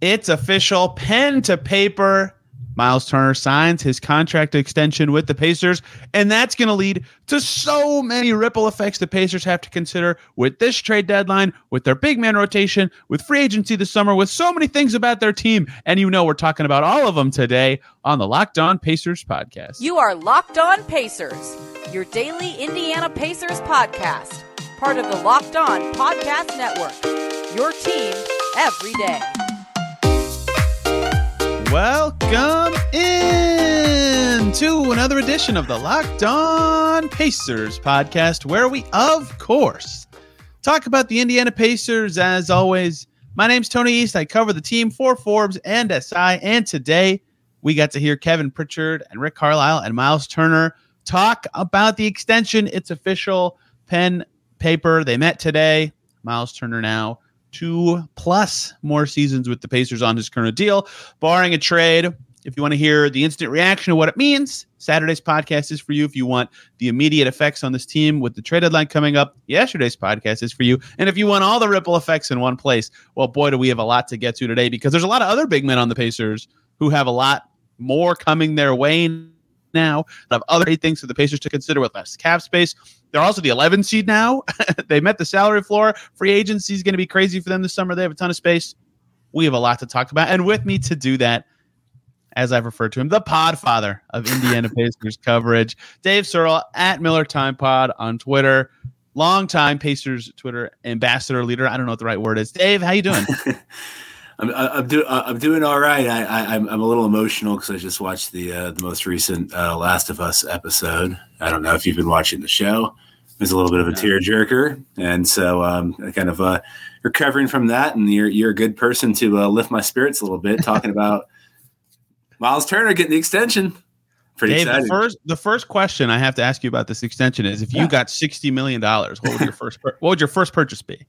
It's official, pen to paper. Miles Turner signs his contract extension with the Pacers, and that's going to lead to so many ripple effects the Pacers have to consider with this trade deadline, with their big man rotation, with free agency this summer, with so many things about their team. And you know, we're talking about all of them today on the Locked On Pacers podcast. You are Locked On Pacers, your daily Indiana Pacers podcast, part of the Locked On Podcast Network. Your team every day. Welcome in to another edition of the Locked On Pacers podcast, where we, of course, talk about the Indiana Pacers. As always, my name's Tony East. I cover the team for Forbes and SI. And today we got to hear Kevin Pritchard and Rick Carlisle and Miles Turner talk about the extension. It's official pen paper. They met today. Miles Turner now two plus more seasons with the Pacers on his current deal, barring a trade. If you want to hear the instant reaction of what it means, Saturday's podcast is for you. If you want the immediate effects on this team with the trade deadline coming up, yesterday's podcast is for you. And if you want all the ripple effects in one place, well, boy, do we have a lot to get to today because there's a lot of other big men on the Pacers who have a lot more coming their way now. That have other things for the Pacers to consider with less cap space. They're also the 11 seed now. they met the salary floor. Free agency is going to be crazy for them this summer. They have a ton of space. We have a lot to talk about. And with me to do that, as I've referred to him, the podfather of Indiana Pacers coverage, Dave Searle at Miller Time Pod on Twitter. Longtime Pacers Twitter ambassador leader. I don't know what the right word is. Dave, how you doing? I'm I'm, I'm doing all right. I, I I'm a little emotional because I just watched the uh, the most recent uh, Last of Us episode. I don't know if you've been watching the show. Was a little bit of a tearjerker, and so um, I kind of uh, recovering from that. And you're you're a good person to uh, lift my spirits a little bit, talking about Miles Turner getting the extension. Pretty Dave, exciting. the first the first question I have to ask you about this extension is: if you Yeah. got sixty million dollars, what would your first what would your first purchase be?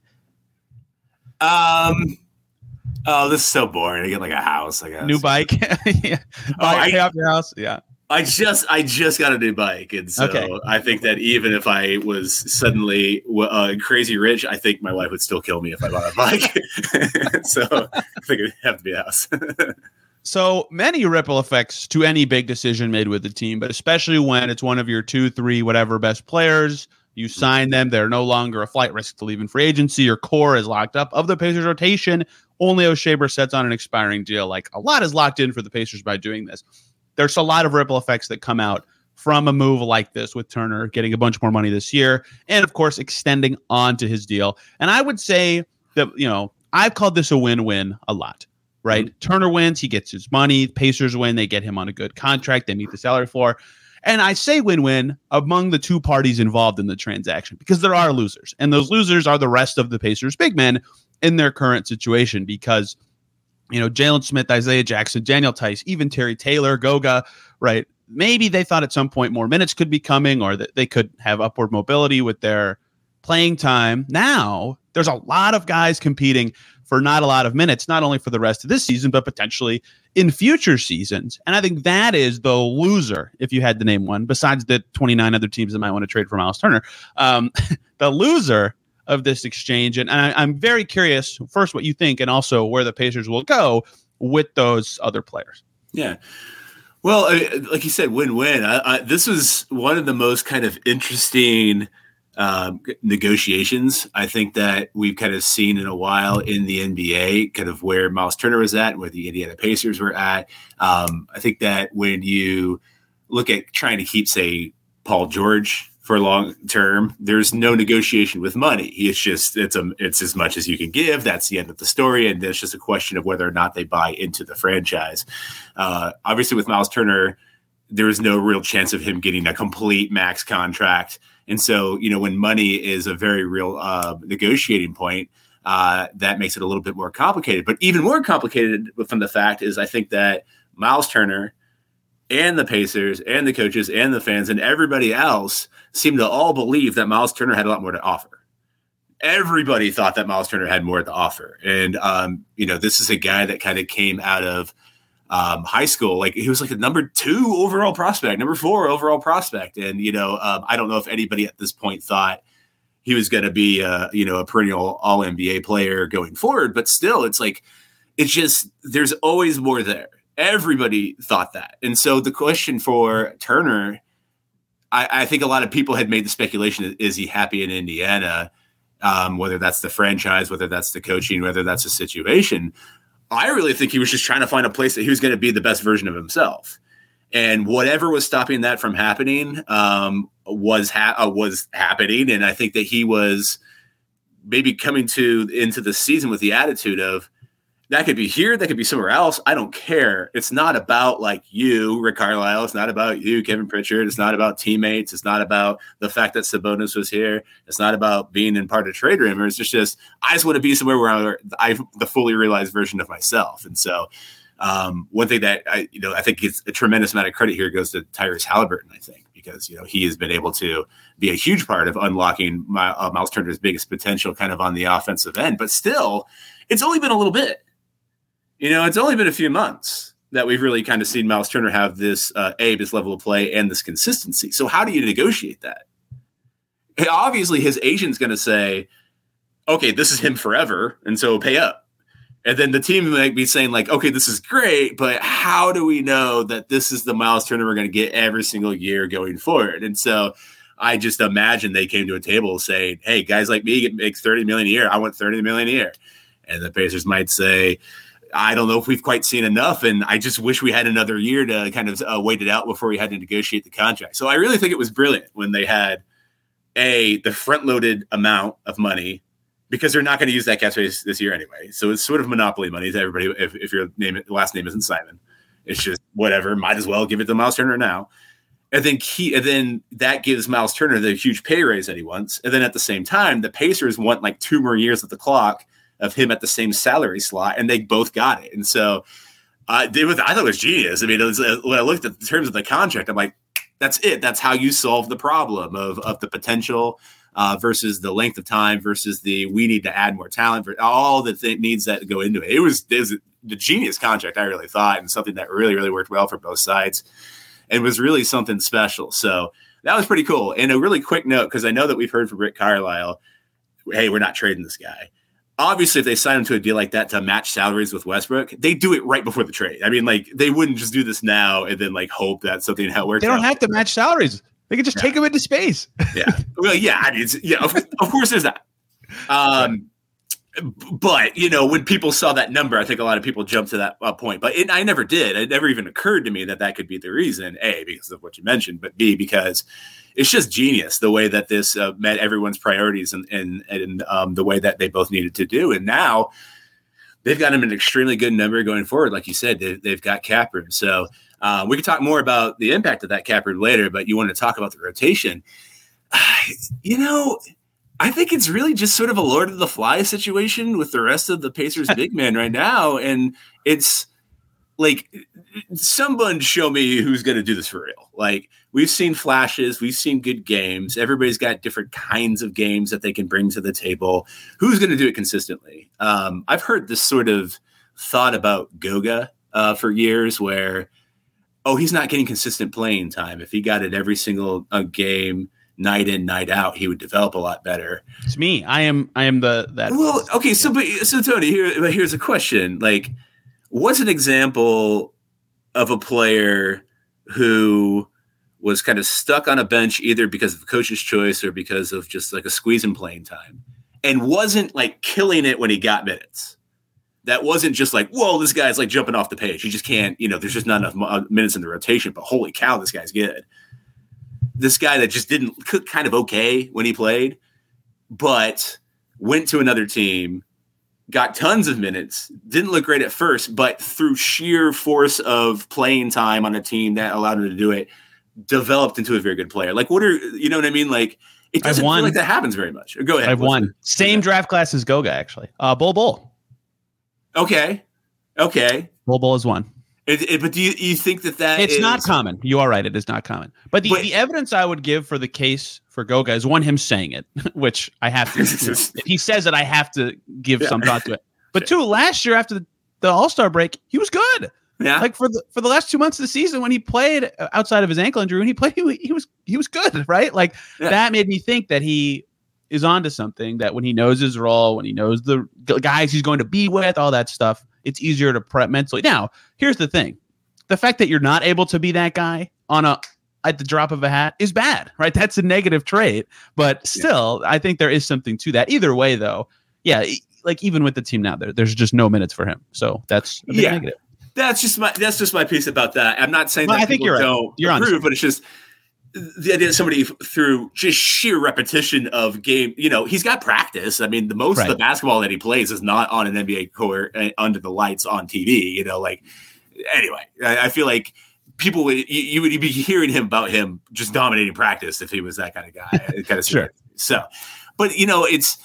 Um. Oh, this is so boring. I get like a house. I guess. New bike, yeah. Buy, I- pay off your house, yeah. I just I just got a new bike, and so Okay. I think that even if I was suddenly uh, crazy rich, I think my wife would still kill me if I bought a bike. so I think it'd have to be a house. So many ripple effects to any big decision made with the team, but especially when it's one of your two, three, whatever best players. You sign them; they're no longer a flight risk to leave in free agency. Your core is locked up. Of the Pacers rotation, only Oshae sets on an expiring deal. Like a lot is locked in for the Pacers by doing this. There's a lot of ripple effects that come out from a move like this with Turner getting a bunch more money this year, and of course extending onto his deal. And I would say that you know I've called this a win-win a lot right? Mm-hmm. Turner wins, he gets his money. Pacers win, they get him on a good contract, they meet the salary floor. And I say win win among the two parties involved in the transaction because there are losers. And those losers are the rest of the Pacers big men in their current situation because, you know, Jalen Smith, Isaiah Jackson, Daniel Theis, even Terry Taylor, Goga, right? Maybe they thought at some point more minutes could be coming or that they could have upward mobility with their playing time. Now there's a lot of guys competing for not a lot of minutes, not only for the rest of this season, but potentially in future seasons. And I think that is the loser, if you had to name one, besides the 29 other teams that might want to trade for Miles Turner. Um, the loser of this exchange. And I, I'm very curious, first, what you think, and also where the Pacers will go with those other players. yeah. Well, I, like you said, win-win. I, I, this was one of the most kind of interesting um, negotiations I think that we've kind of seen in a while in the NBA, kind of where Miles Turner was at, where the Indiana Pacers were at. Um, I think that when you look at trying to keep, say, Paul George for long term, there's no negotiation with money. It's just it's a it's as much as you can give. That's the end of the story, and it's just a question of whether or not they buy into the franchise. Uh, obviously, with Miles Turner, there is no real chance of him getting a complete max contract. And so, you know, when money is a very real uh, negotiating point, uh, that makes it a little bit more complicated. But even more complicated from the fact is, I think that Miles Turner and the Pacers and the coaches and the fans and everybody else seemed to all believe that Miles Turner had a lot more to offer. Everybody thought that Miles Turner had more to offer. And, um, you know, this is a guy that kind of came out of um, high school. Like he was like a number two overall prospect, number four overall prospect. And, you know, um, I don't know if anybody at this point thought he was going to be, uh, you know, a perennial all NBA player going forward, but still, it's like, it's just there's always more there. Everybody thought that, and so the question for Turner, I, I think a lot of people had made the speculation: is he happy in Indiana? Um, whether that's the franchise, whether that's the coaching, whether that's the situation. I really think he was just trying to find a place that he was going to be the best version of himself. And whatever was stopping that from happening um, was ha- uh, was happening, and I think that he was maybe coming to into the season with the attitude of that could be here, that could be somewhere else. I don't care. It's not about like you, Rick Carlisle. It's not about you, Kevin Pritchard. It's not about teammates. It's not about the fact that Sabonis was here. It's not about being in part of trade rumors. It's just I just want to be somewhere where I, am the fully realized version of myself. And so, um, one thing that I, you know, I think gets a tremendous amount of credit here goes to Tyrese Haliburton. I think because you know he has been able to be a huge part of unlocking my, uh, Miles Turner's biggest potential, kind of on the offensive end. But still, it's only been a little bit you know, it's only been a few months that we've really kind of seen Miles Turner have this uh, a this level of play and this consistency. So how do you negotiate that? Obviously, his agent's going to say, "Okay, this is him forever," and so pay up. And then the team might be saying, like, okay, this is great, but how do we know that this is the Miles Turner we're going to get every single year going forward? And so I just imagine they came to a table saying, hey, guys like me get make 30 million a year. I want 30 million a year. And the Pacers might say, I don't know if we've quite seen enough, and I just wish we had another year to kind of uh, wait it out before we had to negotiate the contract. So I really think it was brilliant when they had a the front loaded amount of money because they're not going to use that cap space this year anyway. So it's sort of monopoly money to everybody. If, if your name last name isn't Simon, it's just whatever. Might as well give it to Miles Turner now. And then he, and then that gives Miles Turner the huge pay raise that he wants. And then at the same time, the Pacers want like two more years of the clock of him at the same salary slot, and they both got it. And so uh, I thought it was genius. I mean, was, uh, when I looked at the terms of the contract, I'm like, that's it. That's how you solve the problem of, of the potential uh, versus the length of time versus the we need to add more talent for all the th- needs that go into it. It was, it was the genius contract, I really thought, and something that really, really worked well for both sides and was really something special. So that was pretty cool. And a really quick note, because I know that we've heard from Rick Carlisle, hey, we're not trading this guy obviously if they sign him to a deal like that to match salaries with Westbrook, they do it right before the trade. I mean, like they wouldn't just do this now and then like hope that something works. They don't have to match salaries. They can just yeah. take him into space. yeah. Well, yeah. I mean, yeah. Of, of, course, there's that. Um, but you know, when people saw that number, I think a lot of people jumped to that uh, point. But it, I never did. It never even occurred to me that that could be the reason. A because of what you mentioned, but B because it's just genius the way that this uh, met everyone's priorities and and, and um, the way that they both needed to do. And now they've got an extremely good number going forward. Like you said, they, have got cap room. So uh, we can talk more about the impact of that cap room later. But you want to talk about the rotation? You know, I think it's really just sort of a Lord of the Fly situation with the rest of the Pacers big men right now, and it's like someone show me who's going to do this for real. Like we've seen flashes, we've seen good games. Everybody's got different kinds of games that they can bring to the table. Who's going to do it consistently? Um, I've heard this sort of thought about Goga uh, for years, where oh, he's not getting consistent playing time. If he got it every single uh, game, night in, night out, he would develop a lot better. It's me. I am. I am the that. Well, okay. So, but so Tony, here, here's a question. Like, what's an example of a player who was kind of stuck on a bench either because of the coach's choice or because of just like a squeeze in playing time and wasn't like killing it when he got minutes. That wasn't just like, whoa, this guy's like jumping off the page. He just can't, you know, there's just not enough uh, minutes in the rotation, but holy cow, this guy's good. This guy that just didn't cook kind of okay when he played, but went to another team got tons of minutes, didn't look great at first, but through sheer force of playing time on a team that allowed him to do it, developed into a very good player. Like, what are you know what I mean? Like, it doesn't feel like that happens very much. Go ahead. I've won. Same draft class as Goga, actually. Uh, Bol Bol. Okay. Okay. Bol Bol is one. It, it, but do you, you think that that it's is, not common? You are right; it is not common. But the, but, the evidence I would give for the case for Goga is one him saying it, which I have to. if he says it, I have to give yeah. some thought to it. But two, last year after the, the All Star break, he was good. Yeah, like for the for the last two months of the season when he played outside of his ankle injury, when he played, he, he was he was good, right? Like yeah. that made me think that he is onto something that when he knows his role, when he knows the guys he's going to be with, all that stuff, it's easier to prep mentally. Now, here's the thing the fact that you're not able to be that guy on a at the drop of a hat is bad, right? That's a negative trait, but still, yeah. I think there is something to that. Either way, though, yeah, like even with the team now, there, there's just no minutes for him, so that's yeah. Negative. That's just my that's just my piece about that. I'm not saying well, that I think you're don't right. you're approve, but it's just the idea that somebody through just sheer repetition of game, you know, he's got practice. I mean, the most right. of the basketball that he plays is not on an NBA court uh, under the lights on TV. You know, like anyway, I, I feel like people would you, you, would be hearing him about him just dominating practice if he was that kind of guy. kind of sure. So, but you know, it's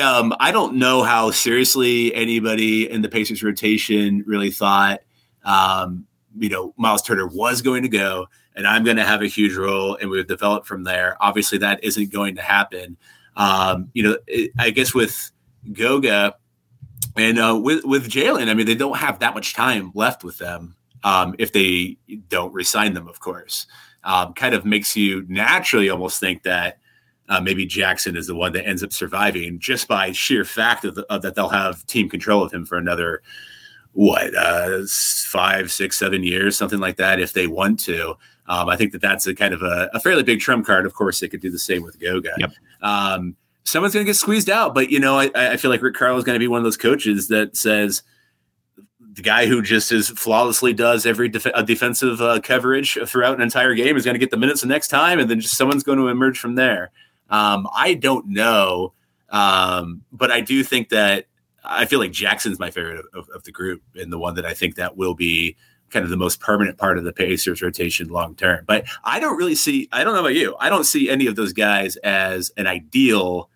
um, I don't know how seriously anybody in the Pacers rotation really thought um, you know Miles Turner was going to go, and I'm going to have a huge role, and we've developed from there. Obviously, that isn't going to happen. Um, you know, it, I guess with Goga and uh, with with Jalen, I mean, they don't have that much time left with them um, if they don't resign them, of course. Um, kind of makes you naturally almost think that uh, maybe Jackson is the one that ends up surviving just by sheer fact of, the, of that they'll have team control of him for another what uh, five, six, seven years, something like that, if they want to. Um, I think that that's a kind of a, a, fairly big trump card. Of course, they could do the same with Goga. Yep. Um, someone's going to get squeezed out, but you know, I, I feel like Rick Carlisle is going to be one of those coaches that says the guy who just is flawlessly does every def- defensive uh, coverage throughout an entire game is going to get the minutes the next time, and then just someone's going to emerge from there. Um, I don't know, um, but I do think that I feel like Jackson's my favorite of, of, the group and the one that I think that will be kind of the most permanent part of the Pacers rotation long term. But I don't really see. I don't know about you. I don't see any of those guys as an ideal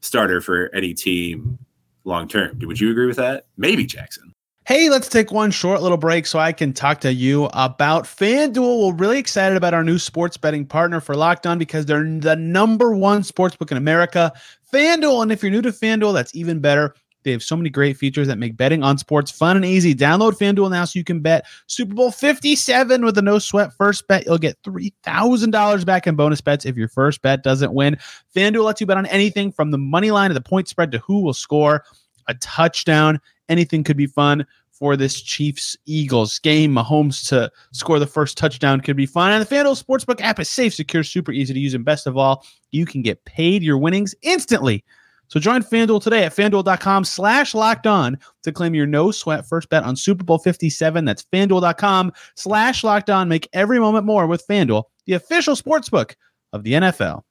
starter for any team long term. Would you agree with that? Maybe Jackson. Hey, let's take one short little break so I can talk to you about FanDuel. We're really excited about our new sports betting partner for Locked On because they're the number one sports book in America, FanDuel. And if you're new to FanDuel, that's even better. They have so many great features that make betting on sports fun and easy. Download FanDuel now so you can bet Super Bowl 57 with a no sweat first bet. You'll get $3,000 back in bonus bets if your first bet doesn't win. FanDuel lets you bet on anything from the money line to the point spread to who will score a touchdown anything could be fun for this Chiefs Eagles game. Mahomes to score the first touchdown could be fun. And the FanDuel Sportsbook app is safe, secure, super easy to use. And best of all, you can get paid your winnings instantly. So join FanDuel today at fanduel.com slash locked on to claim your no sweat first bet on Super Bowl 57. That's fanduel.com slash locked on. Make every moment more with FanDuel, the official sportsbook of the NFL.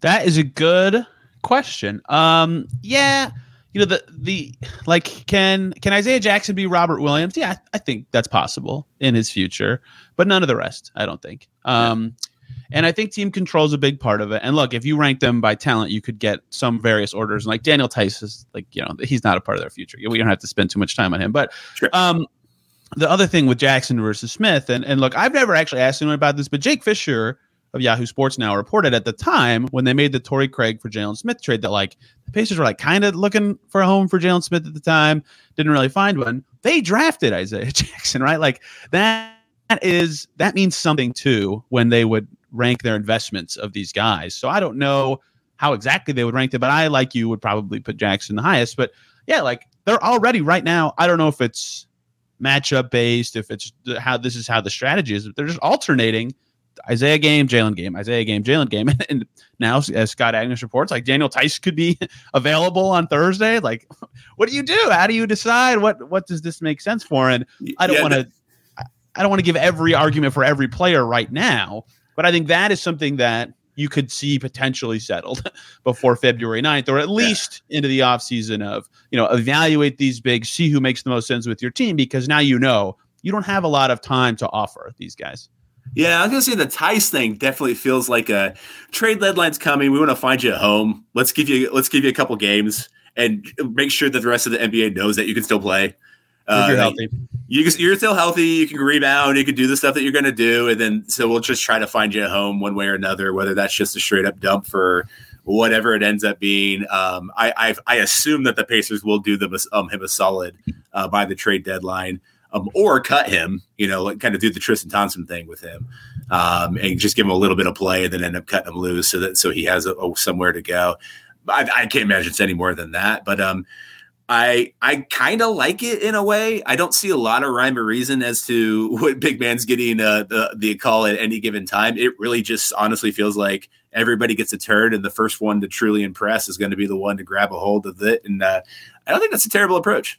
That is a good question. Um, yeah you know the the like can can Isaiah Jackson be Robert Williams? Yeah, I think that's possible in his future, but none of the rest. I don't think. Um, and I think team control is a big part of it. And look, if you rank them by talent, you could get some various orders. And Like Daniel Theis is like you know he's not a part of their future. We don't have to spend too much time on him. But sure. um, the other thing with Jackson versus Smith, and and look, I've never actually asked anyone about this, but Jake Fisher of Yahoo Sports now reported at the time when they made the Torrey Craig for Jalen Smith trade that like the Pacers were like kind of looking for a home for Jalen Smith at the time, didn't really find one. They drafted Isaiah Jackson, right? Like that is that means something too when they would rank their investments of these guys. So I don't know how exactly they would rank them, but I like you would probably put Jackson the highest. But yeah, like they're already right now. I don't know if it's matchup based, if it's how this is how the strategy is. They're just alternating Isaiah game, Jalen game, Isaiah game, Jalen game. And now, as Scott Agness reports, like Daniel Theis could be available on Thursday. Like, what do you do? How do you decide what what does this make sense for? And I don't yeah, want to, I don't want to give every argument for every player right now, but I think that is something that you could see potentially settled before February 9th, or at least yeah. into the offseason of, you know, evaluate these bigs, see who makes the most sense with your team, because now you know you don't have a lot of time to offer these guys. Yeah, I was gonna say the Theis thing definitely feels like a trade deadline's coming. We want to find you at home. Let's give you let's give you a couple games and make sure that the rest of the NBA knows that you can still play. Uh, you're healthy. You, you're still healthy. You can rebound. You can do the stuff that you're going to do, and then so we'll just try to find you at home one way or another. Whether that's just a straight up dump for whatever it ends up being. Um, I I've, i assume that the Pacers will do them um, him a solid uh, by the trade deadline um, or cut him, you know, like kind of do the Tristan Thompson thing with him. um, and just give him a little bit of play and then end up cutting him loose so that so he has a, a somewhere to go. I, I, can't imagine it's any more than that, but um, I I kind of like it in a way. I don't see a lot of rhyme or reason as to what big man's getting uh, the the call at any given time. It really just honestly feels like everybody gets a turn, and the first one to truly impress is going to be the one to grab a hold of it. And uh, I don't think that's a terrible approach.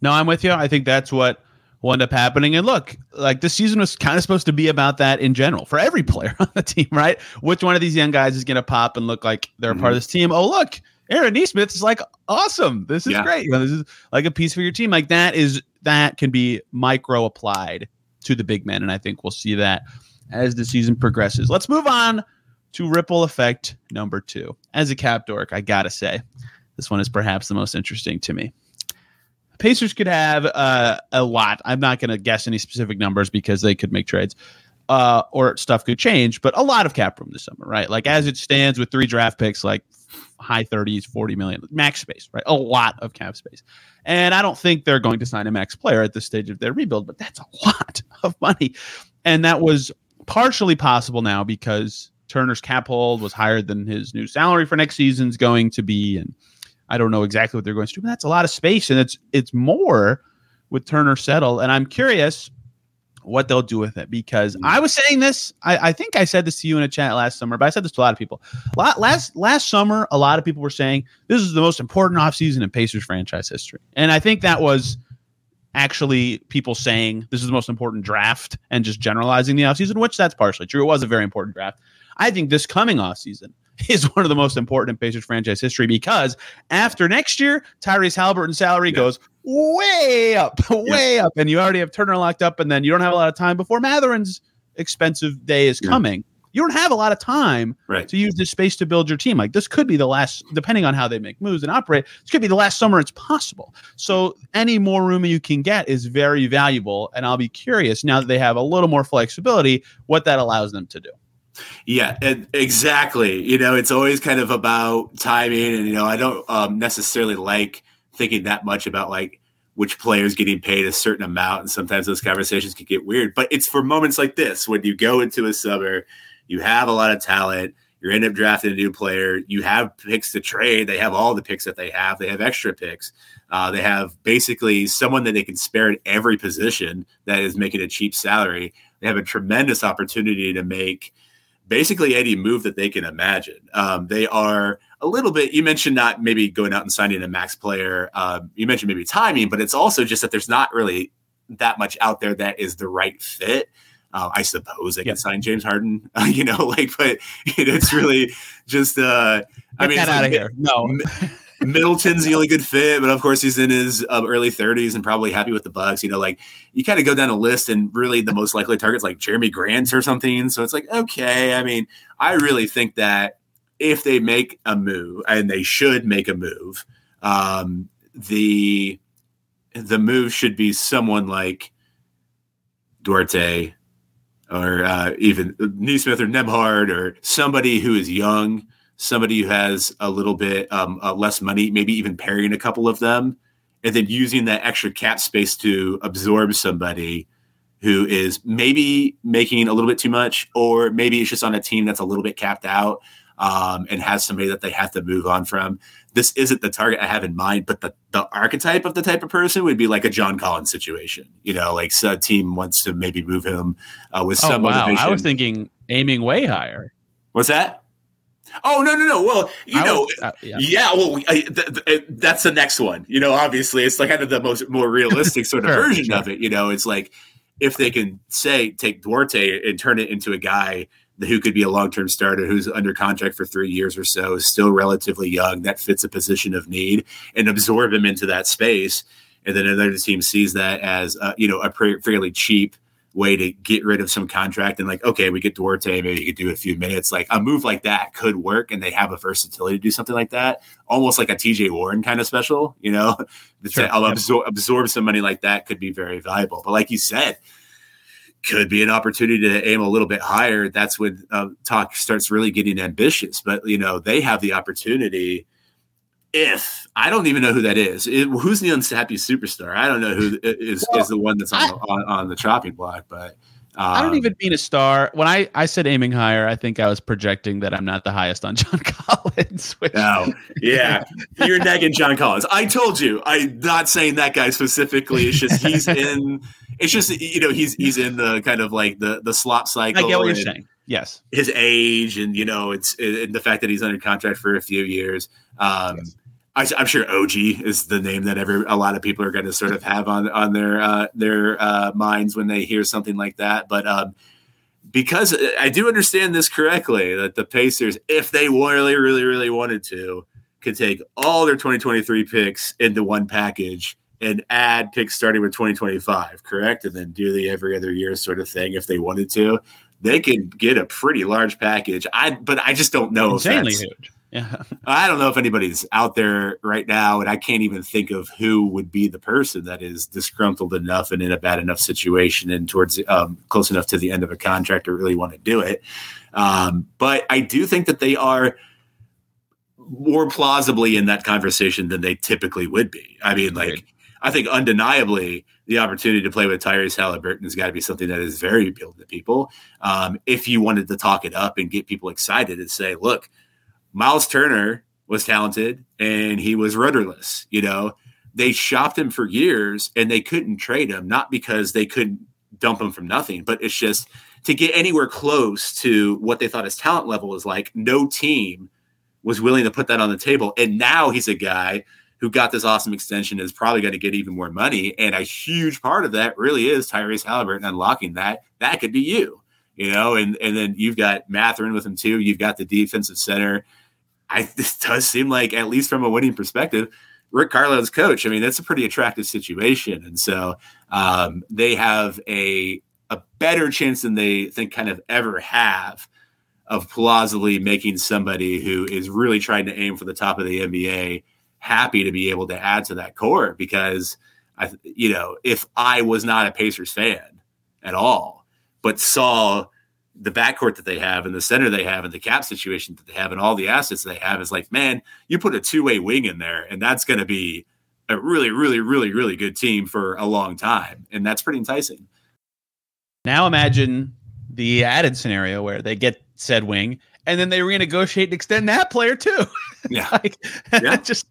No, I'm with you. I think that's what will end up happening. And look, like this season was kind of supposed to be about that in general for every player on the team, right? Which one of these young guys is going to pop and look like they're mm-hmm. a part of this team? Oh, look, Aaron Nesmith is like awesome. This is yeah. great. You know, this is like a piece for your team. Like that is that can be micro applied to the big men, and I think we'll see that as the season progresses. Let's move on to ripple effect number two. As a cap dork, I gotta say, this one is perhaps the most interesting to me. Pacers could have uh, a lot. I'm not going to guess any specific numbers because they could make trades uh, or stuff could change, but a lot of cap room this summer, right? Like as it stands with three draft picks, like high 30s, 40 million max space, right? A lot of cap space. And I don't think they're going to sign a max player at this stage of their rebuild, but that's a lot of money. And that was partially possible now because Turner's cap hold was higher than his new salary for next season's going to be. And I don't know exactly what they're going to do, but that's a lot of space. And it's it's more with Turner settled. And I'm curious what they'll do with it because mm-hmm. I was saying this. I, I, think I said this to you in a chat last summer, but I said this to a lot of people. Last last summer, a lot of people were saying this is the most important offseason in Pacers franchise history. And I think that was actually people saying this is the most important draft and just generalizing the offseason, which that's partially true. It was a very important draft. I think this coming offseason is one of the most important in Pacers franchise history because after next year, Tyrese Haliburton's salary yeah. goes way up, way up, and you already have Turner locked up, and then you don't have a lot of time before Mathurin's expensive day is coming. Yeah. You don't have a lot of time right. to use this space to build your team. Like this could be the last, depending on how they make moves and operate. This could be the last summer it's possible. So any more room you can get is very valuable, and I'll be curious now that they have a little more flexibility, what that allows them to do. Yeah, and exactly. You know, it's always kind of about timing, and you know, I don't um, necessarily like thinking that much about like which players getting paid a certain amount, and sometimes those conversations can get weird. But it's for moments like this when you go into a summer, you have a lot of talent, you end up drafting a new player, you have picks to trade. They have all the picks that they have. They have extra picks. Uh, they have basically someone that they can spare at every position that is making a cheap salary. They have a tremendous opportunity to make basically any move that they can imagine. Um, they are a little bit. You mentioned not maybe going out and signing a max player. Um, you mentioned maybe timing, but it's also just that there's not really that much out there that is the right fit. Uh, I suppose they yep. can sign James Harden, uh, you know, like, but it's really just. Uh, I mean, out of here. No. Middleton's the only good fit, but of course he's in his uh, early 30s and probably happy with the Bucks. You know, like you kind of go down a list, and really the most likely targets like Jerami Grant or something. So it's like, okay, I mean, I really think that if they make a move, and they should make a move, um, the the move should be someone like Duarte or uh, even Nesmith or Nembhard or somebody who is young somebody who has a little bit um, uh, less money, maybe even pairing a couple of them, and then using that extra cap space to absorb somebody who is maybe making a little bit too much, or maybe it's just on a team that's a little bit capped out um, and has somebody that they have to move on from. This isn't the target I have in mind, but the, the archetype of the type of person would be like a John Collins situation. You know, like a team wants to maybe move him uh, with oh, some wow. motivation. I was thinking aiming way higher. What's that? Oh no no no! Well, you I know, uh, yeah. yeah. Well, I, th- th- that's the next one. You know, obviously, it's like kind of the most more realistic sort of sure, version sure. of it. You know, it's like if they can say take Duarte and turn it into a guy who could be a long term starter, who's under contract for three years or so, is still relatively young, that fits a position of need, and absorb him into that space, and then another team sees that as uh, you know a pre- fairly cheap way to get rid of some contract and like, okay, we get Duarte, maybe you could do a few minutes. Like a move like that could work and they have a versatility to do something like that. Almost like a TJ Warren kind of special, you know, sure. I'll absorb, absorb some money like that could be very valuable. But like you said, could be an opportunity to aim a little bit higher. That's when uh, talk starts really getting ambitious. But you know, they have the opportunity if I don't even know who that is. It, who's the unhappy superstar? I don't know who is well, is the one that's on, I, on, on the chopping block. But I don't Um, even mean a star. When I, I said aiming higher, I think I was projecting that I'm not the highest on John Collins. Which, No, yeah, you're negging John Collins. I told you. I'm not saying that guy specifically. It's just he's in. It's just you know he's he's in the kind of like the the slop cycle. I get what you're saying. Yes. His age and you know it's and the fact that he's under contract for a few years. Um, Yes. I, I'm sure OG is the name that every a lot of people are going to sort of have on on their uh, their uh, minds when they hear something like that. But um, because I do understand this correctly, that the Pacers, if they really, really, really wanted to, could take all their 2023 picks into one package and add picks starting with 2025, correct? And then do the every other year sort of thing if they wanted to. They could get a pretty large package. I but I just don't know Insanely if that's, huge. Yeah. I don't know if anybody's out there right now, and I can't even think of who would be the person that is disgruntled enough and in a bad enough situation and towards um, close enough to the end of a contract to really want to do it. Um, but I do think that they are more plausibly in that conversation than they typically would be. I mean, like, Agreed. I think undeniably the opportunity to play with Tyrese Haliburton has got to be something that is very appealing to people. Um, if you wanted to talk it up and get people excited and say, look, Miles Turner was talented and he was rudderless. You know, they shopped him for years and they couldn't trade him, not because they couldn't dump him from nothing, but it's just to get anywhere close to what they thought his talent level was like. No team was willing to put that on the table. And now he's a guy who got this awesome extension is probably going to get even more money. And a huge part of that really is Tyrese Haliburton unlocking that. That could be you, you know, and, and then you've got Mathurin with him too. You've got the defensive center. I this does seem like, at least from a winning perspective, Rick Carlisle's coach. I mean, that's a pretty attractive situation. And so um, they have a a better chance than they think kind of ever have of plausibly making somebody who is really trying to aim for the top of the NBA happy to be able to add to that core because I you know if I was not a Pacers fan at all but saw the backcourt that they have and the center they have and the cap situation that they have and all the assets they have is like man you put a two-way wing in there and that's going to be a really really really really good team for a long time and that's pretty enticing Now imagine the added scenario where they get said wing and then they renegotiate and extend that player too. yeah like Yeah. just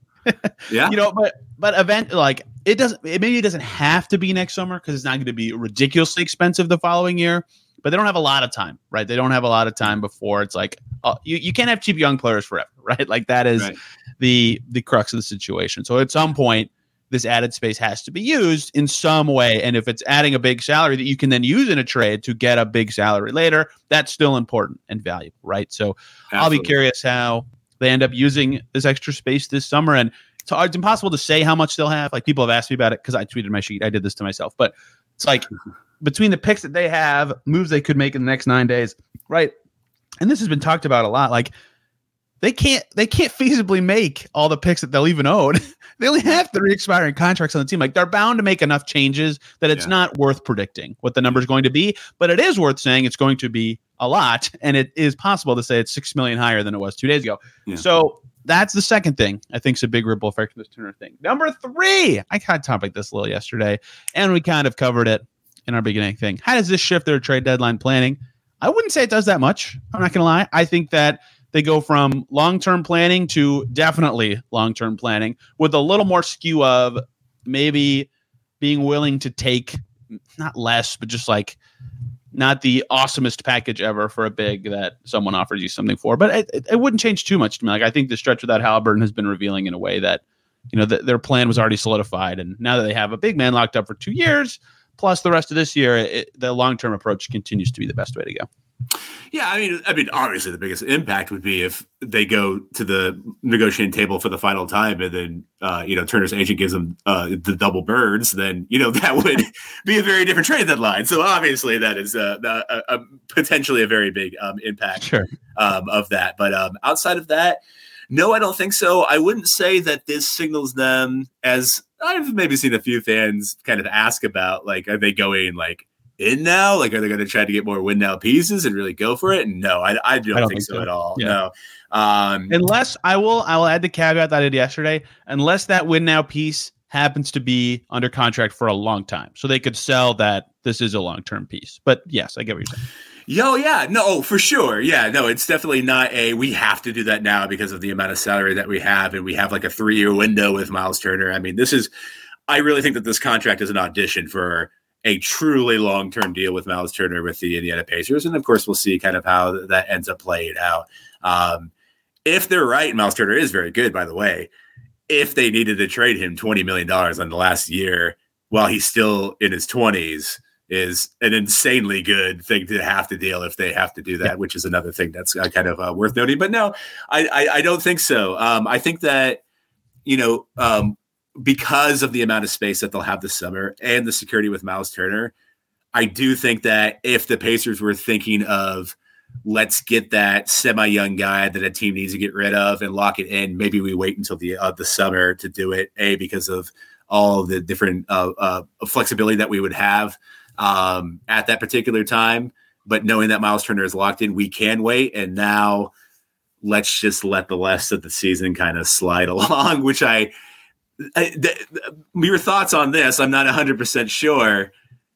yeah you know, but but event like it doesn't it maybe it doesn't have to be next summer because it's not going to be ridiculously expensive the following year. But they don't have a lot of time, right? They don't have a lot of time before it's like oh, you, you can't have cheap young players forever, right? Like that is Right. the the crux of the situation. So at some point, this added space has to be used in some way. And if it's adding a big salary that you can then use in a trade to get a big salary later, that's still important and valuable, right? So I'll be curious how they end up using this extra space this summer. And it's, hard, it's impossible to say how much they'll have. Like people have asked me about it because I tweeted my sheet. I did this to myself, but it's like between the picks that they have, moves they could make in the next nine days, right? And this has been talked about a lot. Like they can't they can't feasibly make all the picks that they'll even own. they only have three expiring contracts on the team. Like they're bound to make enough changes that it's Yeah. not worth predicting what the number is going to be, but it is worth saying it's going to be a lot, and it is possible to say it's six million higher than it was two days ago. Yeah. So that's the second thing I think is a big ripple effect of this Turner thing. Number three, I kind of topic this a little yesterday, and we kind of covered it in our beginning thing. How does this shift their trade deadline planning? I wouldn't say it does that much. I'm not going to lie. I think that they go from long term planning to definitely long term planning with a little more skew of maybe being willing to take not less, but just like not the awesomest package ever for a big that someone offers you something for. But it, it, it wouldn't change too much to me. Like I think the stretch without Haliburton has been revealing in a way that you know th- their plan was already solidified, and now that they have a big man locked up for two years plus the rest of this year, it, the long term approach continues to be the best way to go. Yeah, I mean, I mean, obviously the biggest impact would be if they go to the negotiating table for the final time, and then uh, you know Turner's agent gives them uh, the double birds. Then you know that would be a very different trade deadline. So obviously that is uh, a, a, potentially a very big um, impact Sure. um, of that. But um, outside of that, no, I don't think so. I wouldn't say that this signals them as I've maybe seen a few fans kind of ask about, like, are they going like in now? Like, are they going to try to get more win now pieces and really go for it? And no, I, I, don't, don't think, think so, so. at all. Yeah. No. Um, Unless I will, I will add the caveat that I did yesterday. Unless that win now piece happens to be under contract for a long time, so they could sell that this is a long term piece. But yes, I get what you're saying. Yo, yeah, no, for sure. Yeah, no, it's definitely not a we have to do that now because of the amount of salary that we have, and we have like a three year window with Miles Turner. I mean, this is, I really think that this contract is an audition for a truly long term deal with Miles Turner with the Indiana Pacers, and of course, we'll see kind of how that ends up playing out. Um, if they're right, Miles Turner is very good, by the way. If they needed to trade him twenty million dollars on the last year while he's still in his twenties is an insanely good thing to have to deal if they have to do that, yeah. which is another thing that's uh, kind of uh, worth noting. But no, I, I, I don't think so. Um, I think that you know um, because of the amount of space that they'll have this summer and the security with Miles Turner, I do think that if the Pacers were thinking of let's get that semi-young guy that a team needs to get rid of and lock it in, maybe we wait until the uh, the summer to do it. A because of all the different uh, uh, flexibility that we would have um, at that particular time. But knowing that Miles Turner is locked in, we can wait. And now let's just let the rest of the season kind of slide along, which I, I th- your thoughts on this, I'm not 100% sure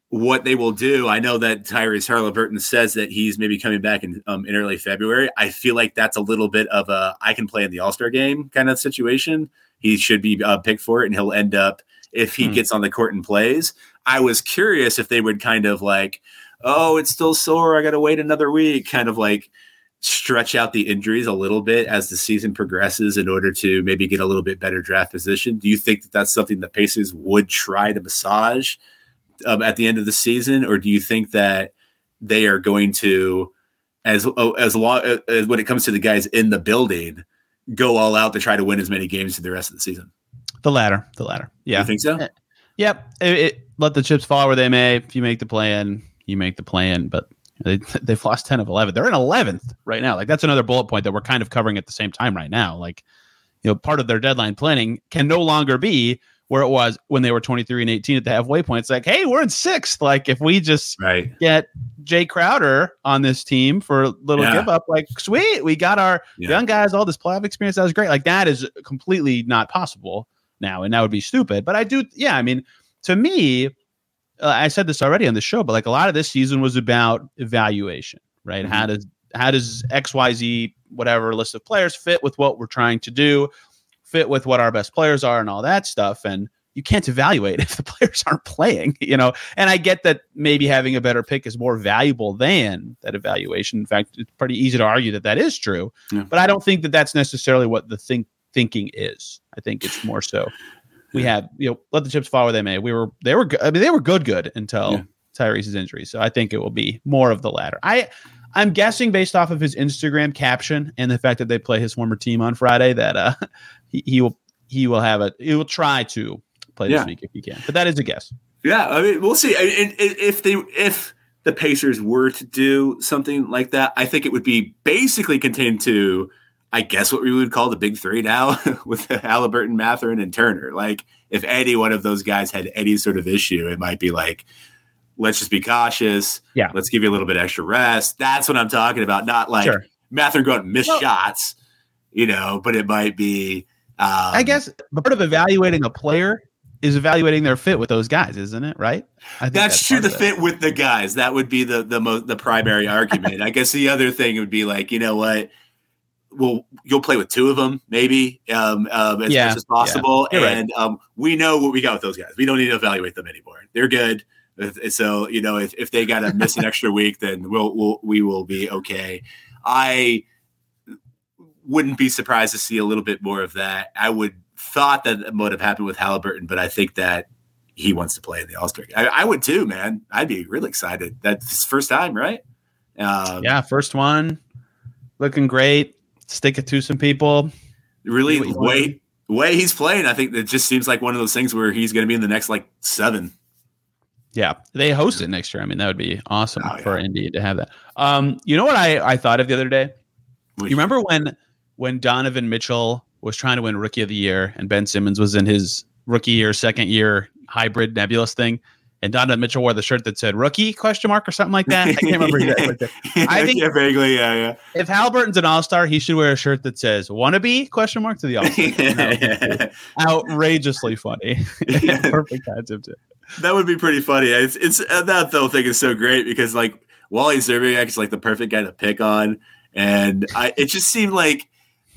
what they will do. I know that Tyrese Haliburton says that he's maybe coming back in um, in early February. I feel like that's a little bit of a I can play in the All Star game kind of situation. He should be uh, picked for it, and he'll end up if he hmm. gets on the court and plays. I was curious if they would kind of like, oh, it's still sore. I got to wait another week, kind of like stretch out the injuries a little bit as the season progresses in order to maybe get a little bit better draft position. Do you think that that's something the Pacers would try to massage um, at the end of the season, or do you think that they are going to, as oh, as long as when it comes to the guys in the building, go all out to try to win as many games for the rest of the season? The latter, the latter. Yeah, you think so? Uh, yep. It, it, let the chips fall where they may. If you make the plan, you make the plan. But they they've lost ten of eleven. They're in eleventh right now. Like that's another bullet point that we're kind of covering at the same time right now. Like you know, part of their deadline planning can no longer be where it was when they were 23 and 18 at the halfway point. It's like, hey, we're in sixth. Like if we just right. get Jae Crowder on this team for a little yeah. give up, like sweet, we got our yeah. young guys, all this playoff experience. That was great. Like that is completely not possible now, and that would be stupid. But I do, yeah. I mean, to me, uh, I said this already on the show, but like a lot of this season was about evaluation, right? Mm-hmm. How does how does X Y Z whatever list of players fit with what we're trying to do, fit with what our best players are, and all that stuff, and you can't evaluate if the players aren't playing, you know. And I get that maybe having a better pick is more valuable than that evaluation. In fact, it's pretty easy to argue that that is true, yeah. but I don't think that that's necessarily what the think thinking is. I think it's more so we had you know let the chips fall where they may. We were they were I mean they were good good until yeah. Tyrese's injury. So I think it will be more of the latter. I I'm guessing based off of his Instagram caption and the fact that they play his former team on Friday that uh he, he will he will have a he will try to play this yeah. week if he can. But that is a guess. Yeah, I mean we'll see. I mean, if they if the Pacers were to do something like that, I think it would be basically contained to I guess what we would call the big three now with Haliburton, Mathurin, and Turner. Like if any one of those guys had any sort of issue, it might be like, let's just be cautious. Yeah. Let's give you a little bit extra rest. That's what I'm talking about. Not like sure. Mathurin going to miss well, shots, you know, but it might be. Um, I guess part of evaluating a player is evaluating their fit with those guys, isn't it? Right? That's, that's, true. The fit with the guys that would be the the most the primary argument. I guess the other thing would be like, you know what, well, you'll play with two of them, maybe um, um, as yeah, much as possible. Yeah. And right. um, we know what we got with those guys. We don't need to evaluate them anymore. They're good. So you know, if, if they got to miss an extra week, then we'll, we'll we will be okay. I wouldn't be surprised to see a little bit more of that. I would thought that would have happened with Haliburton, but I think that he wants to play in the All Star. I, I, would too, man. I'd be really excited. That's his first time, right? Um, yeah, first one, looking great stick it to some people. Really, way way he's playing, I think it just seems like one of those things where he's going to be in the next like seven. Yeah, they host it next year. I mean, that would be awesome oh, for yeah. Indy to have that. Um, you know what I I thought of the other day? You remember when when Donovan Mitchell was trying to win Rookie of the Year and Ben Simmons was in his rookie year, second year hybrid nebulous thing, and Donovan Mitchell wore the shirt that said "rookie?" question mark or something like that. I can't remember exactly. I think yeah, vaguely, yeah, yeah. If Haliburton's an All Star, he should wear a shirt that says "wannabe?" question mark to the All Star. Outrageously funny. Perfect concept. that would be pretty funny. It's it's uh, that whole thing is so great because like Wally Szczerbiak is like the perfect guy to pick on, and I it just seemed like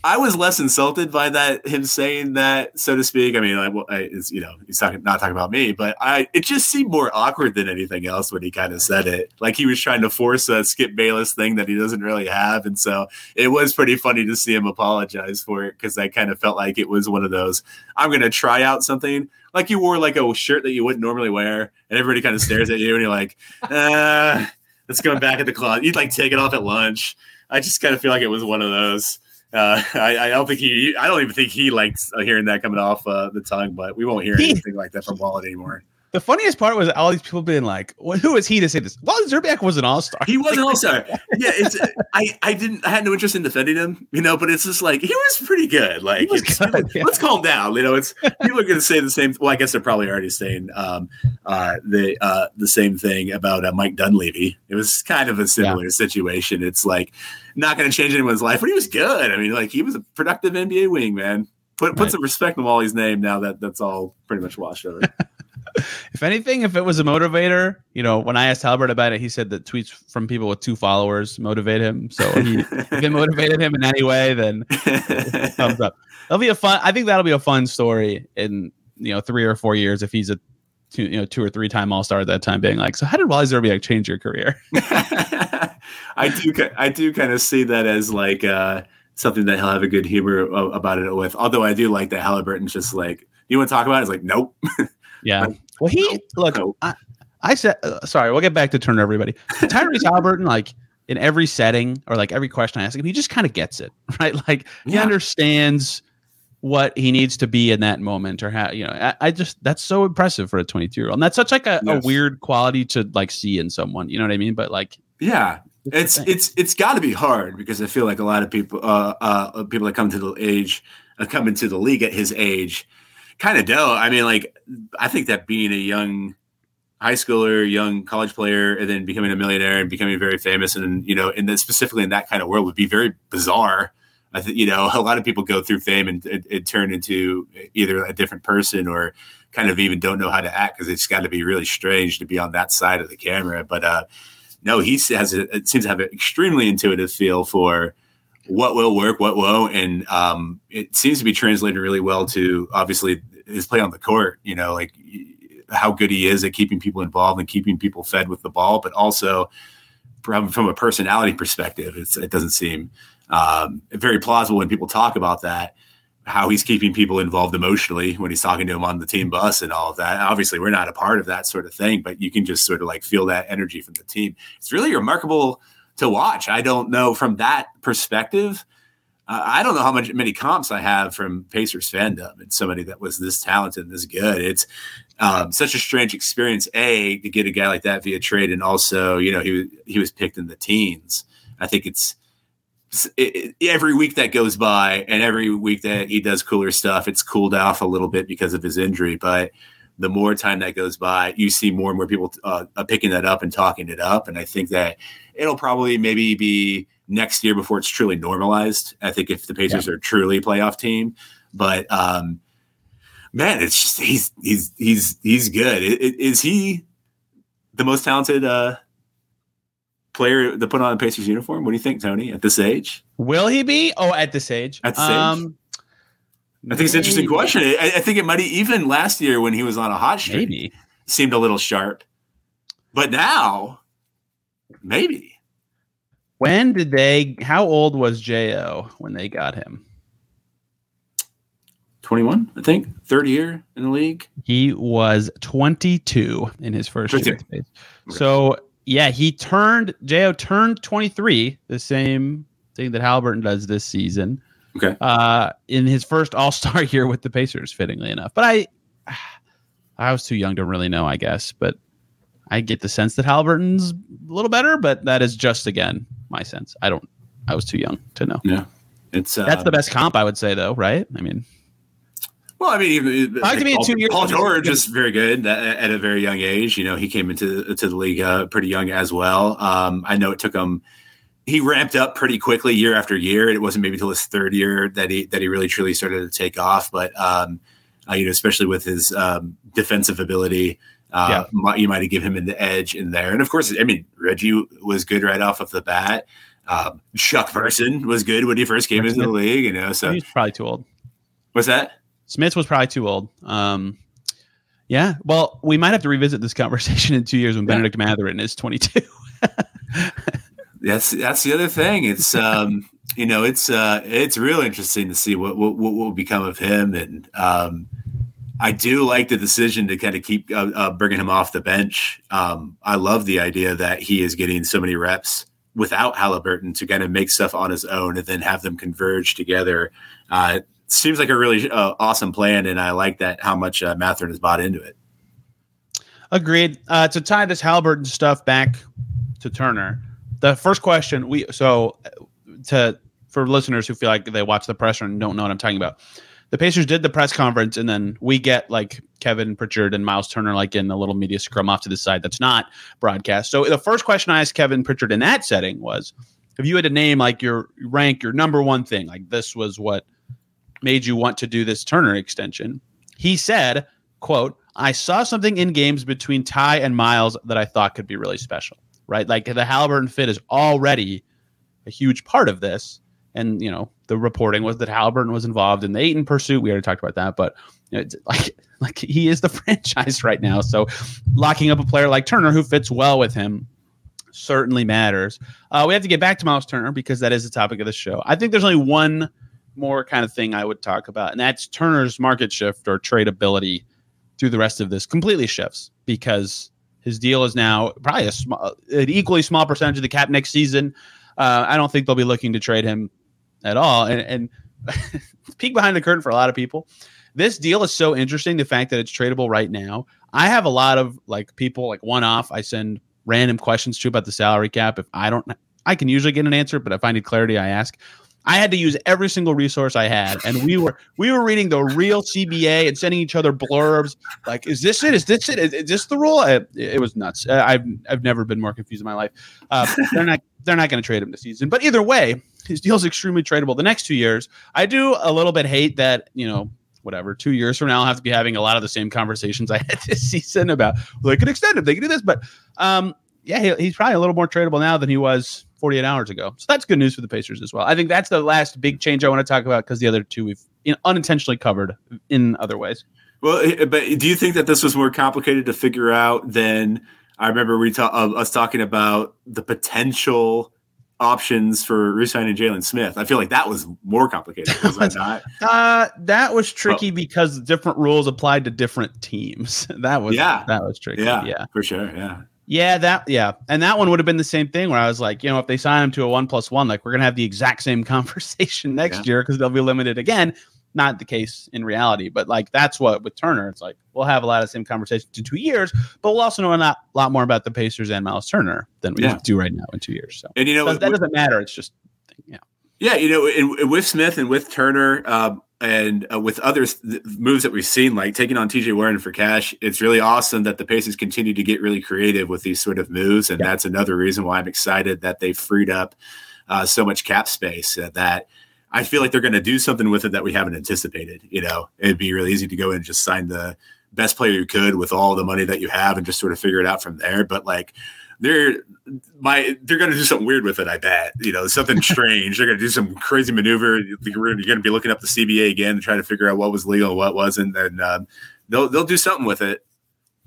I was less insulted by that him saying that, so to speak. I mean, I, I you know he's talking not talking about me, but I it just seemed more awkward than anything else when he kind of said it. Like he was trying to force a Skip Bayless thing that he doesn't really have, and so it was pretty funny to see him apologize for it because I kind of felt like it was one of those I'm going to try out something like you wore like a shirt that you wouldn't normally wear, and everybody kind of stares at you, and you're like, uh, let's go back at the closet. You'd like take it off at lunch. I just kind of feel like it was one of those. Uh, I, I, don't think he. I don't even think he likes hearing that coming off uh, the tongue. But we won't hear anything like that from Wally anymore. The funniest part was all these people being like, well, "Who is he to say this?" Well, Szczerbiak was an all star. He was an all star. yeah, it's. I I didn't. I had no interest in defending him, you know. But it's just like he was pretty good. Like, good, yeah. let's calm down. You know, it's people are going to say the same. Well, I guess they're probably already saying um, uh, the uh, the same thing about uh, Mike Dunleavy. It was kind of a similar yeah. situation. It's like not going to change anyone's life, but he was good. I mean, like he was a productive NBA wing man. Put put right. some respect on Wally's name now that that's all pretty much washed over. if anything, if it was a motivator, you know, when I asked Albert about it, he said that tweets from people with two followers motivate him. So he, if it motivated him in any way, then thumbs up. That'll be a fun. I think that'll be a fun story in you know three or four years if he's a two, you know two or three time All Star at that time, being like, so how did Wally Szczerbiak change your career? I do, I do kind of see that as like uh, something that he'll have a good humor about it with. Although I do like that Halliburton's just like, you want to talk about it? It's like, nope. Yeah. well, he look. I, I said uh, sorry. We'll get back to Turner. Everybody, Tyrese Halliburton, like in every setting or like every question I ask him, he just kind of gets it right. Like he yeah. understands what he needs to be in that moment or how you know I, I just that's so impressive for a 22 year old and that's such like a, yes. a, weird quality to like see in someone you know what i mean but like yeah it's it's it's got to be hard because i feel like a lot of people uh uh people that come to the age uh, come into the league at his age kind of dope. I mean, like, I think that being a young high schooler, young college player, and then becoming a millionaire and becoming very famous, and you know, and then specifically in that kind of world would be very bizarre. I think you know a lot of people go through fame and turn into either a different person or kind of even don't know how to act because it's got to be really strange to be on that side of the camera. But uh, no, he has a, it seems to have an extremely intuitive feel for what will work, what won't, and um, it seems to be translated really well to obviously his play on the court. You know, like how good he is at keeping people involved and keeping people fed with the ball, but also from, from a personality perspective, it doesn't seem um, very plausible when people talk about that. How he's keeping people involved emotionally when he's talking to him on the team bus and all of that. Obviously, we're not a part of that sort of thing, but you can just sort of like feel that energy from the team. It's really remarkable to watch. I don't know from that perspective I don't know how much many comps I have from Pacers fandom and somebody that was this talented and this good. It's um, such a strange experience, a to get a guy like that via trade, and also you know he he was picked in the teens. I think it's it, it, every week that goes by, and every week that he does cooler stuff, it's cooled off a little bit because of his injury, but the more time that goes by, you see more and more people uh, picking that up and talking it up. And I think that it'll probably maybe be next year before it's truly normalized. I think if the Pacers yeah. are truly a playoff team, but um, man, it's just he's he's he's he's good. Is he the most talented uh, player to put on a Pacers uniform? What do you think, Tony? At this age, will he be? Oh, at this age, at this um, age. I think it's an interesting question. I, I, think it might even last year when he was on a hot streak, maybe seemed a little sharp, but now maybe. When did they? How old was Jo when they got him? 21, I think. Third year in the league. He was 22 in his first year. Okay. So, yeah, he turned, Jo turned 23, the same thing that Halliburton does this season. Okay. Uh, in his first All Star year with the Pacers, fittingly enough. But I, I was too young to really know, I guess. But I get the sense that Halliburton's a little better, but that is just again my sense. I don't. I was too young to know. Yeah, it's uh, that's the best comp I would say, though, right? I mean, well, I mean, even I like Paul, two years Paul George is very good at a very young age. You know, he came into to the league uh, pretty young as well. Um, I know it took him. He ramped up pretty quickly year after year. And it wasn't maybe until his third year that he that he really truly started to take off. But um, uh, you know, especially with his um, defensive ability, Uh, yeah. you might have given him the edge in there, and of course, I mean Reggie was good right off of the bat. Um, Chuck Person was good when he first came into the league, you know. So he's probably too old. What's that? Smith was probably too old. Um, yeah. Well, we might have to revisit this conversation in two years when yeah. Bennedict Mathurin is 22. that's that's the other thing. It's um, you know, it's uh, it's real interesting to see what what, what will become of him, and um, I do like the decision to kind of keep uh, uh, bringing him off the bench. Um, I love the idea that he is getting so many reps without Halliburton to kind of make stuff on his own and then have them converge together. Uh, seems like a really uh, awesome plan, and I like that how much uh, Mathurin has bought into it. Agreed. Uh, to tie this Halliburton stuff back to Turner, the first question we so to for listeners who feel like they watch the presser and don't know what I'm talking about. The Pacers did the press conference, and then we get like Kevin Pritchard and Miles Turner like in a little media scrum off to the side that's not broadcast. So the first question I asked Kevin Pritchard in that setting was, if you had to name like your rank your number one thing, like this was what made you want to do this Turner extension? He said, quote, I saw something in games between Ty and Miles that I thought could be really special, right? Like the Halliburton fit is already a huge part of this. And, you know, the reporting was that Halliburton was involved in the Ayton pursuit. We already talked about that, but like, like he is the franchise right now. So locking up a player like Turner who fits well with him certainly matters. Uh, we have to get back to Miles Turner because that is the topic of the show. I think there's only one more kind of thing I would talk about, and that's Turner's market shift or tradability through the rest of this completely shifts because his deal is now probably a small, an equally small percentage of the cap next season. Uh, I don't think they'll be looking to trade him at all. And, and peek behind the curtain for a lot of people, this deal is so interesting. The fact that it's tradable right now. I have a lot of like people like one off. I send random questions to about the salary cap. If I don't, I can usually get an answer, but if I need clarity, I ask. I had to use every single resource I had, and we were we were reading the real CBA and sending each other blurbs like, "Is this it? Is this it? Is, is this the rule?" It, it was nuts. I've I've never been more confused in my life. Uh, they're not they're not going to trade him this season, but either way, his deal's extremely tradable. The next two years, I do a little bit hate that you know whatever two years from now I'll have to be having a lot of the same conversations I had this season about well, they could extend him, they could do this, but um, yeah, he, he's probably a little more tradable now than he was 48 hours ago. So that's good news for the Pacers as well. I think that's the last big change I want to talk about because the other two we've you know, unintentionally covered in other ways. Well, eh, but do you think that this was more complicated to figure out than I remember we ta- uh, us talking about the potential options for resigning Jalen Smith? I feel like that was more complicated. Was that not? Uh, that was tricky because different rules applied to different teams. That was yeah, that was tricky. Yeah, yeah, for sure. Yeah. Yeah, that yeah, and that one would have been the same thing where I was like, you know, if they sign him to a one plus one, like we're gonna have the exact same conversation next yeah. year because they'll be limited again. Not the case in reality, but like that's what with Turner, it's like we'll have a lot of the same conversations in two years, but we'll also know a lot, lot more about the Pacers and Miles Turner than we yeah. do right now in two years. So, and you know, so that doesn't matter. It's just yeah, yeah. You know, and, with Smith and with Turner, um, and uh, with other th- moves that we've seen, like taking on TJ Warren for cash, it's really awesome that the Pacers continue to get really creative with these sort of moves, and yeah. that's another reason why I'm excited that they freed up uh, so much cap space uh, that I feel like they're going to do something with it that we haven't anticipated. You know, it'd be really easy to go and just sign the best player you could with all the money that you have and just sort of figure it out from there. But like they're my they're going to do something weird with it. I bet you know something strange. They're going to do some crazy maneuver. You're going to be looking up the CBA again to try to figure out what was legal and what wasn't, and um, they'll they'll do something with it.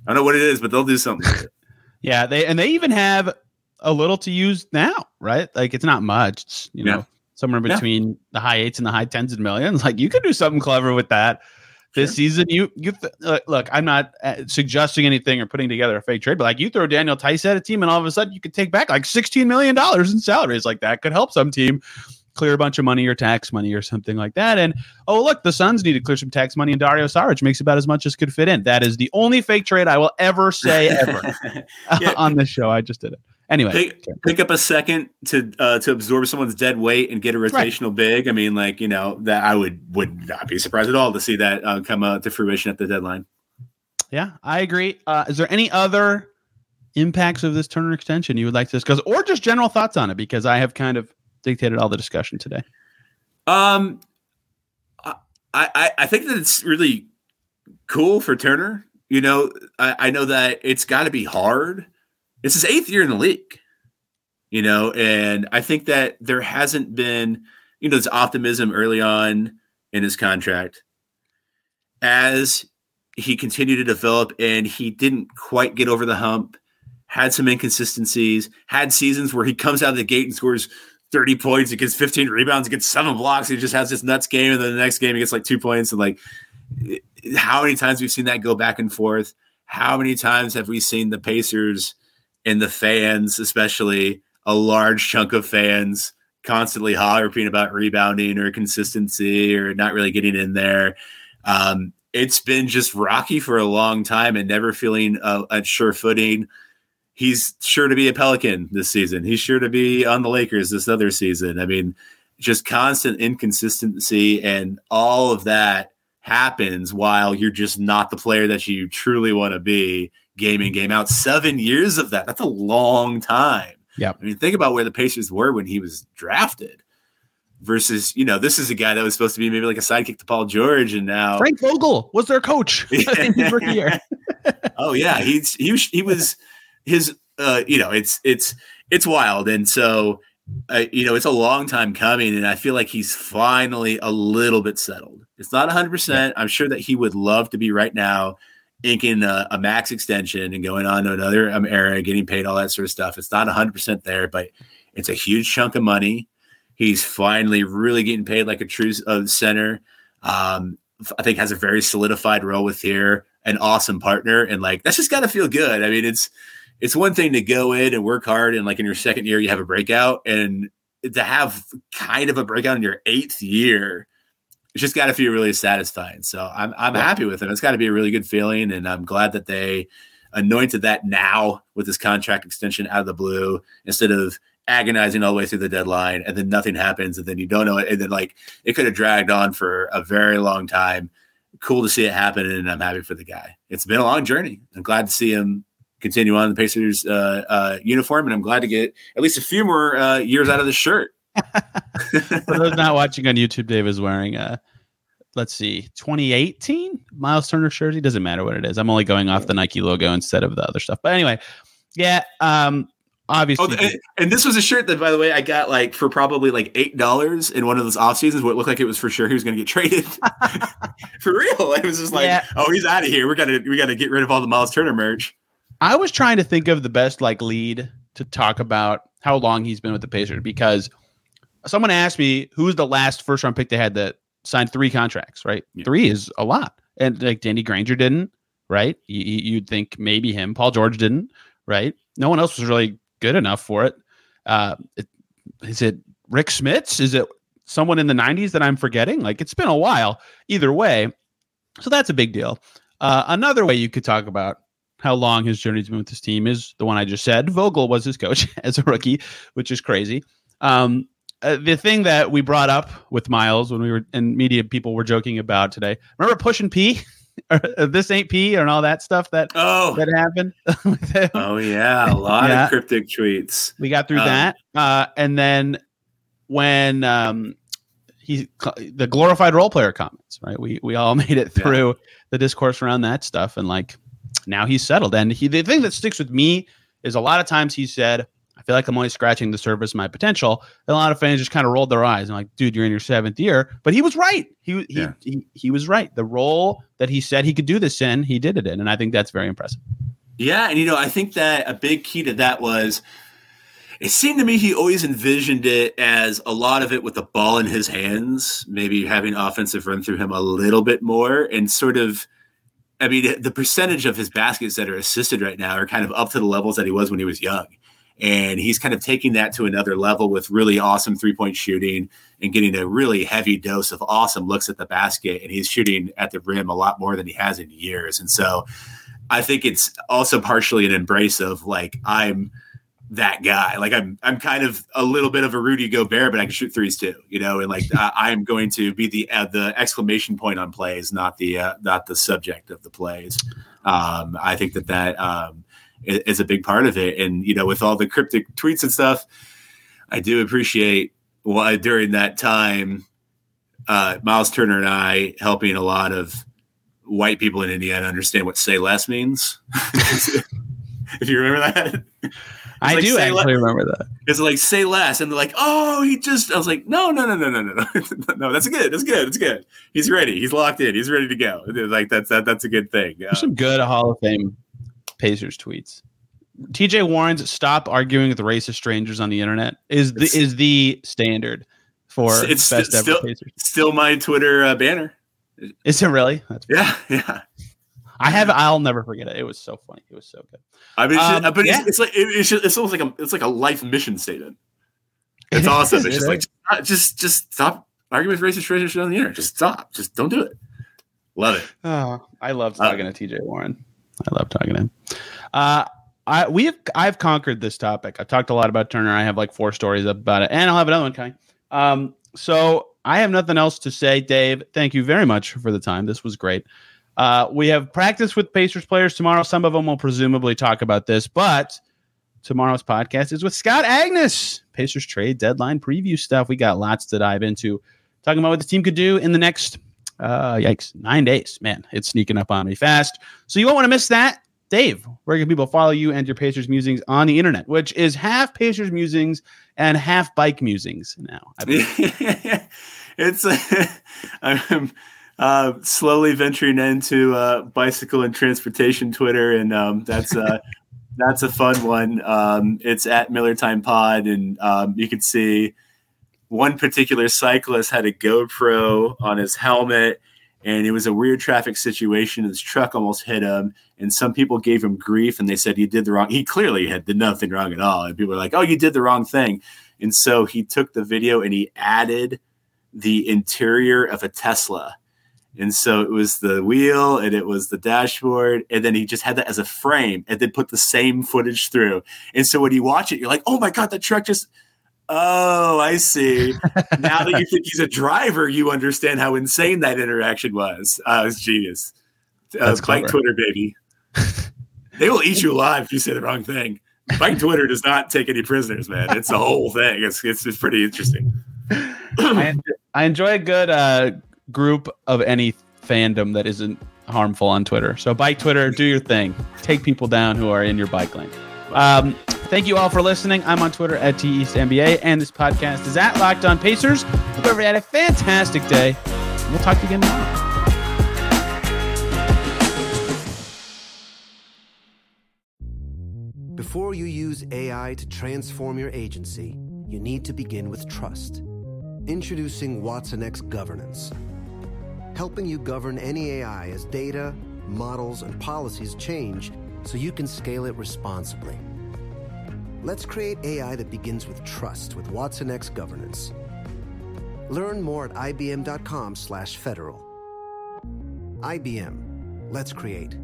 I don't know what it is, but they'll do something. with it. Yeah, they and they even have a little to use now, right? Like it's not much. It's, you know, yeah. Somewhere between yeah. the high eights and the high tens of millions. Like you could do something clever with that this sure. season. You you th- look, I'm not uh, suggesting anything or putting together a fake trade, but like you throw Daniel Theis at a team, and all of a sudden you could take back like 16 million dollars in salaries. Like that could help some team clear a bunch of money or tax money or something like that. And oh look, the Suns need to clear some tax money, and Dario Saric makes about as much as could fit in. That is the only fake trade I will ever say ever yeah. on this show. I just did it. Anyway, pick, pick, up a second to uh, to absorb someone's dead weight and get a rotational right. big. I mean, like you know that I would would not be surprised at all to see that uh, come uh, to fruition at the deadline. Yeah, I agree. Uh, is there any other impacts of this Turner extension you would like to discuss, or just general thoughts on it? Because I have kind of dictated all the discussion today. Um, I I, I think that it's really cool for Turner you know, I, I know that it's got to be hard. It's his eighth year in the league, you know, and I think that there hasn't been, you know, this optimism early on in his contract as he continued to develop and he didn't quite get over the hump, had some inconsistencies, had seasons where he comes out of the gate and scores 30 points, he gets 15 rebounds, he gets seven blocks, he just has this nuts game, and then the next game he gets like two points. And like how many times we've seen that go back and forth? How many times have we seen the Pacers and the fans, especially a large chunk of fans, constantly hollering about rebounding or consistency or not really getting in there? Um, it's been just rocky for a long time and never feeling uh, at sure footing. He's sure to be a Pelican this season. He's sure to be on the Lakers this other season. I mean, just constant inconsistency and all of that happens while you're just not the player that you truly want to be game in, game out. Seven years of that. That's a long time. Yeah. I mean, think about where the Pacers were when he was drafted versus, you know, this is a guy that was supposed to be maybe like a sidekick to Paul George, and now Frank Vogel was their coach in his rookie year. oh yeah, he's he was, he was his uh, you know, it's it's it's wild, and so uh, you know, it's a long time coming, and I feel like he's finally a little bit settled. It's not 100. Yeah. percent I'm sure that he would love to be right now inking a, a, max extension and going on to another um, era, getting paid all that sort of stuff. It's not 100 percent there, but it's a huge chunk of money. He's finally really getting paid like a true uh, center. Um, I think has a very solidified role with here, an awesome partner, and like that's just got to feel good. I mean, it's it's one thing to go in and work hard, and like in your second year you have a breakout, and to have kind of a breakout in your eighth year, it's just got to feel really satisfying. So I'm I'm yeah. happy with it. It's got to be a really good feeling, and I'm glad that they anointed that now with this contract extension out of the blue instead of agonizing all the way through the deadline and then nothing happens and then you don't know it and then like it could have dragged on for a very long time cool to see it happen and i'm happy for the guy it's been a long journey i'm glad to see him continue on the pacers uh, uh, uniform and i'm glad to get at least a few more uh, years out of the shirt for those not watching on youtube dave is wearing a let's see 2018 miles turner jersey doesn't matter what it is i'm only going off the nike logo instead of the other stuff but anyway yeah um obviously. Oh, and, and, this was a shirt that, by the way, I got like for probably like eight dollars in one of those off seasons. What it looked like it was for sure he was going to get traded. for real, it was just like, yeah. oh, he's out of here. We got to we got to get rid of all the Miles Turner merch. I was trying to think of the best like lead to talk about how long he's been with the Pacers because someone asked me who's the last first round pick they had that signed three contracts. Right, yeah. three is a lot, and like Danny Granger didn't. Right, you'd think maybe him. Paul George didn't. Right, no one else was really good enough for it. Uh, it is it Rick Smits? Is it someone in the 90s that I'm forgetting? Like it's been a while. Either way, so that's a big deal. Uh, another way you could talk about how long his journey's been with this team is the one I just said. Vogel was his coach as a rookie, which is crazy. Um, uh, the thing that we brought up with Miles when we were in media, people were joking about today. Remember pushing P? this ain't P and all that stuff that oh that happened. oh yeah, a lot yeah. of cryptic tweets. We got through um, that, uh, and then when um, he the glorified role player comments, right? We we all made it through yeah. the discourse around that stuff, and like now he's settled. And he the thing that sticks with me is a lot of times he said, I feel like I'm only scratching the surface of my potential. And a lot of fans just kind of rolled their eyes and like, dude, you're in your seventh year. But he was right. He he, yeah. he he was right. The role that he said he could do this in, he did it in, and I think that's very impressive. Yeah, and you know, I think that a big key to that was it seemed to me he always envisioned it as a lot of it with the ball in his hands, maybe having offensive run through him a little bit more and sort of I mean, the percentage of his baskets that are assisted right now are kind of up to the levels that he was when he was young. And he's kind of taking that to another level with really awesome three point shooting and getting a really heavy dose of awesome looks at the basket. And he's shooting at the rim a lot more than he has in years. And so I think it's also partially an embrace of like, I'm that guy. Like I'm, I'm kind of a little bit of a Rudy Gobert, but I can shoot threes too, you know. And like I, am going to be the uh, the exclamation point on plays, not the uh, not the subject of the plays. Um, I think that that um, is a big part of it. And you know, with all the cryptic tweets and stuff, I do appreciate why during that time, uh, Miles Turner and I helping a lot of white people in Indiana understand what "say less" means. if you remember that, I like, do say actually le- remember that. it's like "say less," and they're like, "Oh, he just." I was like, "No, no, no, no, no, no, no, no. That's good. That's good. That's good. He's ready. He's locked in. He's ready to go." Like that's that, that's a good thing. Uh, some good Hall of Fame Pacers tweets. TJ Warren's "Stop arguing with racist strangers on the internet" is the It's- is the standard for It's best st- ever still- Pacers. still my Twitter uh, banner. Is it really? That's Yeah, yeah. I have. I'll never forget it. It was so funny. It was so good. I mean, it's Um, but yeah. it's, it's like it, it's, just, it's almost like a it's like a life mission statement. It's awesome. It's just like just, just stop arguing with racist strangers on the internet. Just stop. Just don't do it. Love it. Oh, I love Uh, talking to TJ Warren. I love talking to him. Uh, I we have I've conquered this topic. I've talked a lot about Turner. I have like four stories about it, and I'll have another one coming. Um, so I have nothing else to say, Dave. Thank you very much for the time. This was great. Uh, we have practice with Pacers players tomorrow. Some of them will presumably talk about this, but tomorrow's podcast is with Scott Agness. Pacers trade deadline preview stuff. We got lots to dive into. Talking about what the team could do in the next uh, yikes, nine days. Man, it's sneaking up on me fast. So you won't want to miss that. Dave, where can people follow you and your Pacers musings on the internet, which is half Pacers musings and half bike musings now? It's I'm uh, slowly venturing into uh, bicycle and transportation Twitter, and um, that's uh, that's a fun one. Um, it's at Miller Time Pod, and um, you can see one particular cyclist had a GoPro on his helmet. And it was a weird traffic situation. His truck almost hit him, and some people gave him grief, and they said he did the wrong. He clearly had did nothing wrong at all, and people were like, "Oh, you did the wrong thing." And so he took the video and he added the interior of a Tesla. And so it was the wheel and it was the dashboard. And then he just had that as a frame and then put the same footage through. And so when you watch it, you're like, oh my God, that truck just. Oh, I see. now that you think he's a driver, you understand how insane that interaction was. Uh, it was genius. Uh, bike. Twitter, baby. they will eat you alive if you say the wrong thing. Bike Twitter does not take any prisoners, man. It's the whole thing. It's it's, it's pretty interesting. I, I enjoy a good uh, group of any fandom that isn't harmful on Twitter. So bike Twitter, do your thing. Take people down who are in your bike lane. Um, thank you all for listening. I'm on Twitter at TEastNBA, and this podcast is at Locked On Pacers. Hope everybody had a fantastic day. We'll talk to you again tomorrow. Before you use AI to transform your agency, you need to begin with trust. Introducing Watson X Governance, helping you govern any AI as data, models, and policies change so you can scale it responsibly. Let's create AI that begins with trust with Watson X Governance. Learn more at ibm.com/federal. IBM. Let's create.